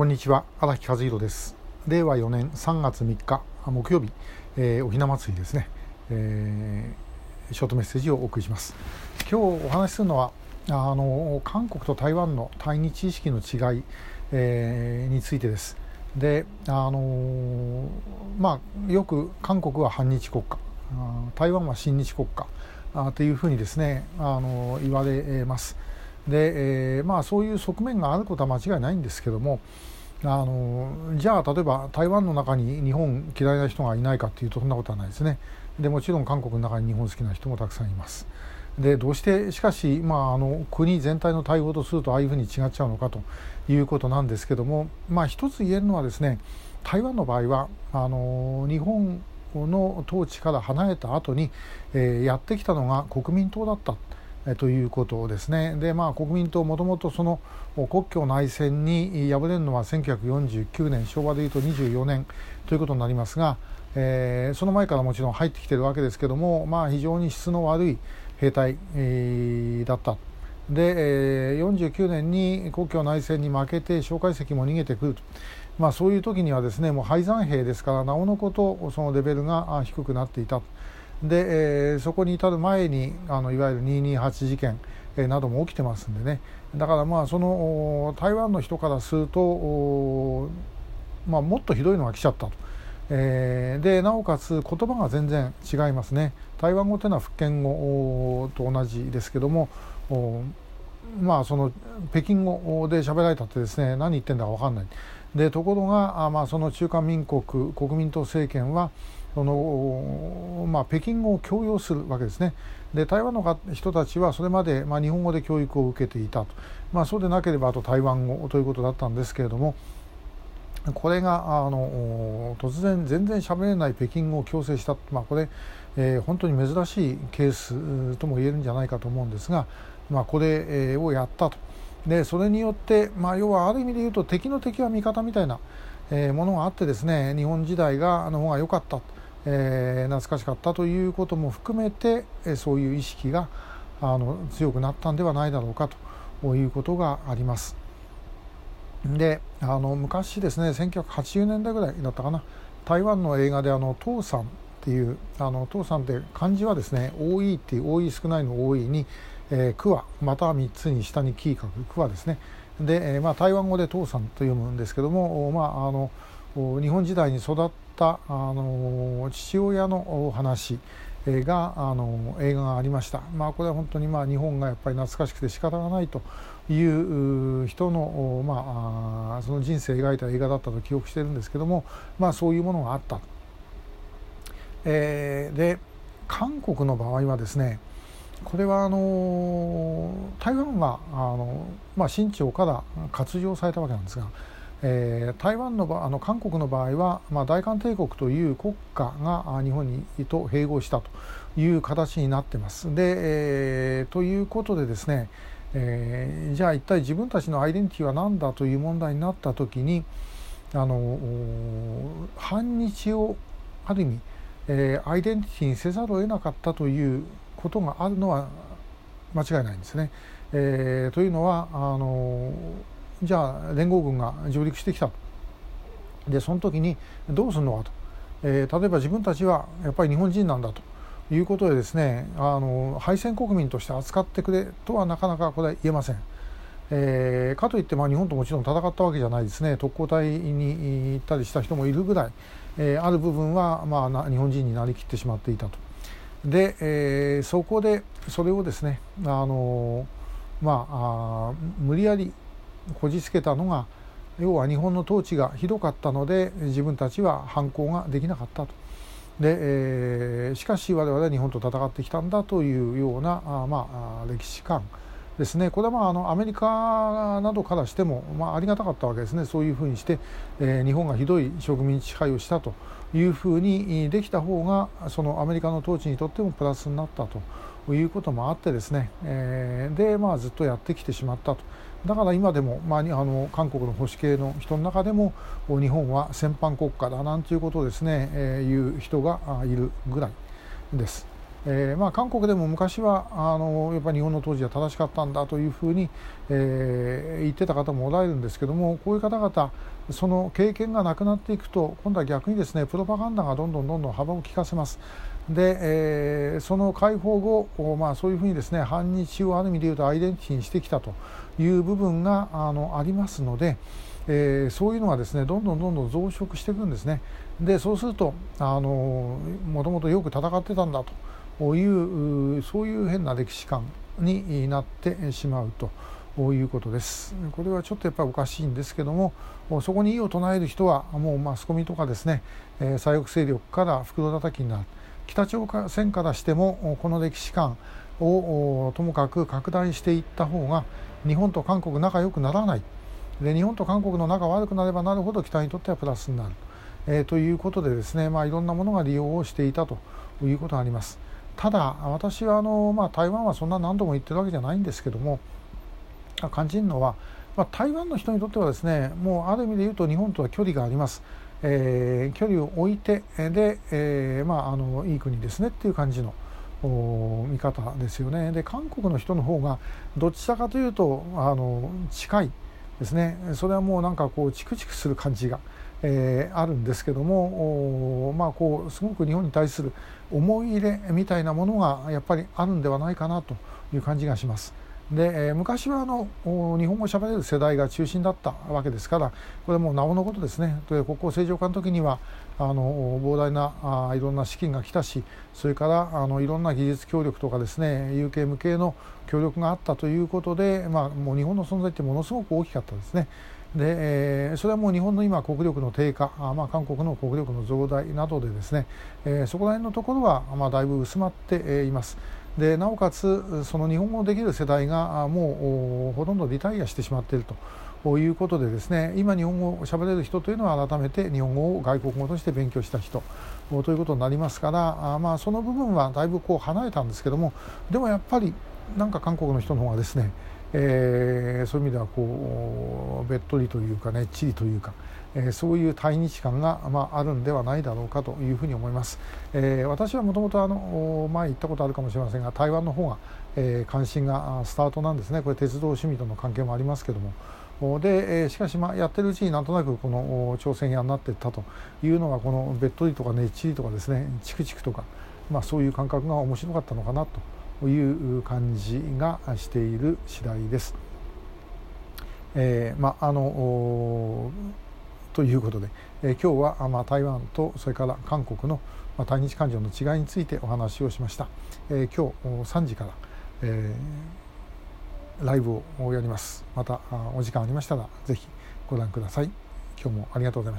こんにちは荒木和弘です。令和4年3月3日木曜日、えー、おひな祭りですね、えー、ショートメッセージをお送りします。今日お話しするのはあの韓国と台湾の対日意識の違い、えー、についてです。であのまあよく韓国は反日国家台湾は親日国家あというふうにですねあの言われます。で、えー、まあそういう側面があることは間違いないんですけどもあのじゃあ例えば台湾の中に日本嫌いな人がいないかっていうとそんなことはないですねでもちろん韓国の中に日本好きな人もたくさんいますでどうしてしかし、まあ、あの国全体の対応とするとああいうふうに違っちゃうのかということなんですけども、まあ、一つ言えるのはですね台湾の場合はあの日本の統治から離れた後に、えー、やってきたのが国民党だった。ということですね。でまあ国民党もともとその国境内戦に敗れるのは1949年昭和でいうと24年ということになりますが、えー、その前からもちろん入ってきてるわけですけども、まあ、非常に質の悪い兵隊、えー、だった。で、えー、49年に国境内戦に負けて蒋介石も逃げてくると。まあ、そういう時にはですねもう敗残兵ですからなおのことそのレベルが低くなっていた。で、えー、そこに至る前にあのいわゆる228事件、えー、なども起きてますんでね。だからまあその台湾の人からすると、まあ、もっとひどいのが来ちゃったと。えー、でなおかつ言葉が全然違いますね。台湾語というのは福建語と同じですけどもまあその北京語で喋られたってですね何言ってんだか分かんない。でところがあ、まあ、その中華民国国民党政権はその、まあ、北京語を強要するわけですね。で台湾の人たちはそれまで、まあ、日本語で教育を受けていたと、まあ、そうでなければあと台湾語ということだったんですけれどもこれがあの突然全然喋れない北京語を強制した、まあ、これ、えー、本当に珍しいケースとも言えるんじゃないかと思うんですが、まあ、これ、をやったと。でそれによって、まあ、要はある意味で言うと敵の敵は味方みたいな、えー、ものがあってですね日本時代がの方が良かった。えー、懐かしかったということも含めて、えそういう意識があの強くなったんではないだろうかということがあります。であの昔ですね1980年代ぐらいだったかな台湾の映画であの「父さん」っていうあの父さんって漢字はですね多いっていう多い少ないの多いに、えー、クワまたは3つに下にキー書くクワですねで、えー、まあ、台湾語で父さんと読むんですけども、まあ、あの日本時代に育ったあの父親の話があの映画がありました、まあ、これは本当にまあ日本がやっぱり懐かしくて仕方がないという人の,、まあ、その人生を描いた映画だったと記憶してるんですけども、まあ、そういうものがあった。えー、で韓国の場合はですねこれはあの台湾はあの、まあ、清朝から割譲されたわけなんですがえー、台湾のあの韓国の場合は、まあ、大韓帝国という国家が日本にと併合したという形になってます。で、えー、ということでですね、えー、じゃあ一体自分たちのアイデンティティは何だという問題になった時にあの反日をある意味、えー、アイデンティティにせざるを得なかったということがあるのは間違いないんですね。えー、というのはあのじゃあ連合軍が上陸してきたとでその時にどうするのかと、えー、例えば自分たちはやっぱり日本人なんだということでですねあの敗戦国民として扱ってくれとはなかなかこれは言えません。えー、かといって、まあ、日本ともちろん戦ったわけじゃないですね特攻隊に行ったりした人もいるぐらい、えー、ある部分は、まあ、日本人になりきってしまっていたと。で、えー、そこでそれをですねあのまああ無理やりこじつけたのが要は日本の統治がひどかったので自分たちは反抗ができなかったと。で、えー、しかし我々は日本と戦ってきたんだというようなあ、まあ、歴史観ですねこれはまああのアメリカなどからしても、まあ、ありがたかったわけですねそういうふうにして、えー、日本がひどい植民地支配をしたというふうにできた方がそのアメリカの統治にとってもプラスになったということもあってですね、えー、で、まあ、ずっとやってきてしまったと。だから今でも、まあ、あの韓国の保守系の人の中でも日本は戦犯国家だなんていうことをですね、えー、言う人がいるぐらいです。えー、まあ、韓国でも昔はあのやっぱり日本の当時は正しかったんだというふうに、えー、言ってた方もおられるんですけどもこういう方々その経験がなくなっていくと今度は逆にですねプロパガンダがどんどんどんどん幅を利かせます。で、えー、その解放後、まあ、そういうふうにですね反日をある意味で言うとアイデンティティにしてきたという部分があのありますので、えー、そういうのがですねどんどんどんどん増殖していくんですね。でそうするともともとよく戦ってたんだというそういう変な歴史観になってしまうと。いうことです。これはちょっとやっぱりおかしいんですけどもそこに異を唱える人はもうマスコミとかですね左翼勢力から袋叩きになる。北朝鮮からしてもこの歴史観をともかく拡大していった方が日本と韓国仲良くならない。で日本と韓国の仲悪くなればなるほど北にとってはプラスになる、えー、ということでですね、まあ、いろんなものが利用をしていたということがあります。ただ私はあの、まあ、台湾はそんな何度も言ってるわけじゃないんですけども感じるのは、まあ、台湾の人にとってはですねもうある意味で言うと日本とは距離があります。えー、距離を置いてで、えー、まあ、あのいい国ですねっていう感じの見方ですよね。で韓国の人の方がどちらかというとあの近いですねそれはもうなんかこうチクチクする感じが、えー、あるんですけどもまあこうすごく日本に対する思い入れみたいなものがやっぱりあるんではないかなという感じがします。で、昔はあの日本語をしゃべれる世代が中心だったわけですからこれもなおのことですね国交正常化の時にはあの膨大なあいろんな資金が来たしそれからあのいろんな技術協力とかですね有形無形の協力があったということで、まあ、もう日本の存在ってものすごく大きかったですね。で、えー、それはもう日本の今国力の低下あ、まあ、韓国の国力の増大などでですね、えー、そこら辺のところは、まあ、だいぶ薄まっています。でなおかつその日本語できる世代がもうほとんどリタイアしてしまっているということでですね今日本語をしゃべれる人というのは改めて日本語を外国語として勉強した人ということになりますからまあその部分はだいぶこう離れたんですけどもでもやっぱりなんか韓国の人の方がですねえー、そういう意味ではこうべっとりというかねっちりというか、えー、そういう対日感が、まあ、あるんではないだろうかというふうに思います、えー、私はもともと前言ったことあるかもしれませんが台湾の方が、え関心がスタートなんですね。これ鉄道趣味との関係もありますけども。で、えしかし、まあ、やってるうちになんとなくこの朝鮮屋になっていったというのがこのべっとりとかねっちりとかですねチクチクとか、まあ、そういう感覚が面白かったのかなという感じがしている次第です。えー、まあのということで、えー、今日は、まあ、台湾とそれから韓国の、まあ、対日感情の違いについてお話をしました。えー、今日3時から、えー、ライブをやります。またお時間ありましたらぜひご覧ください。今日もありがとうございました。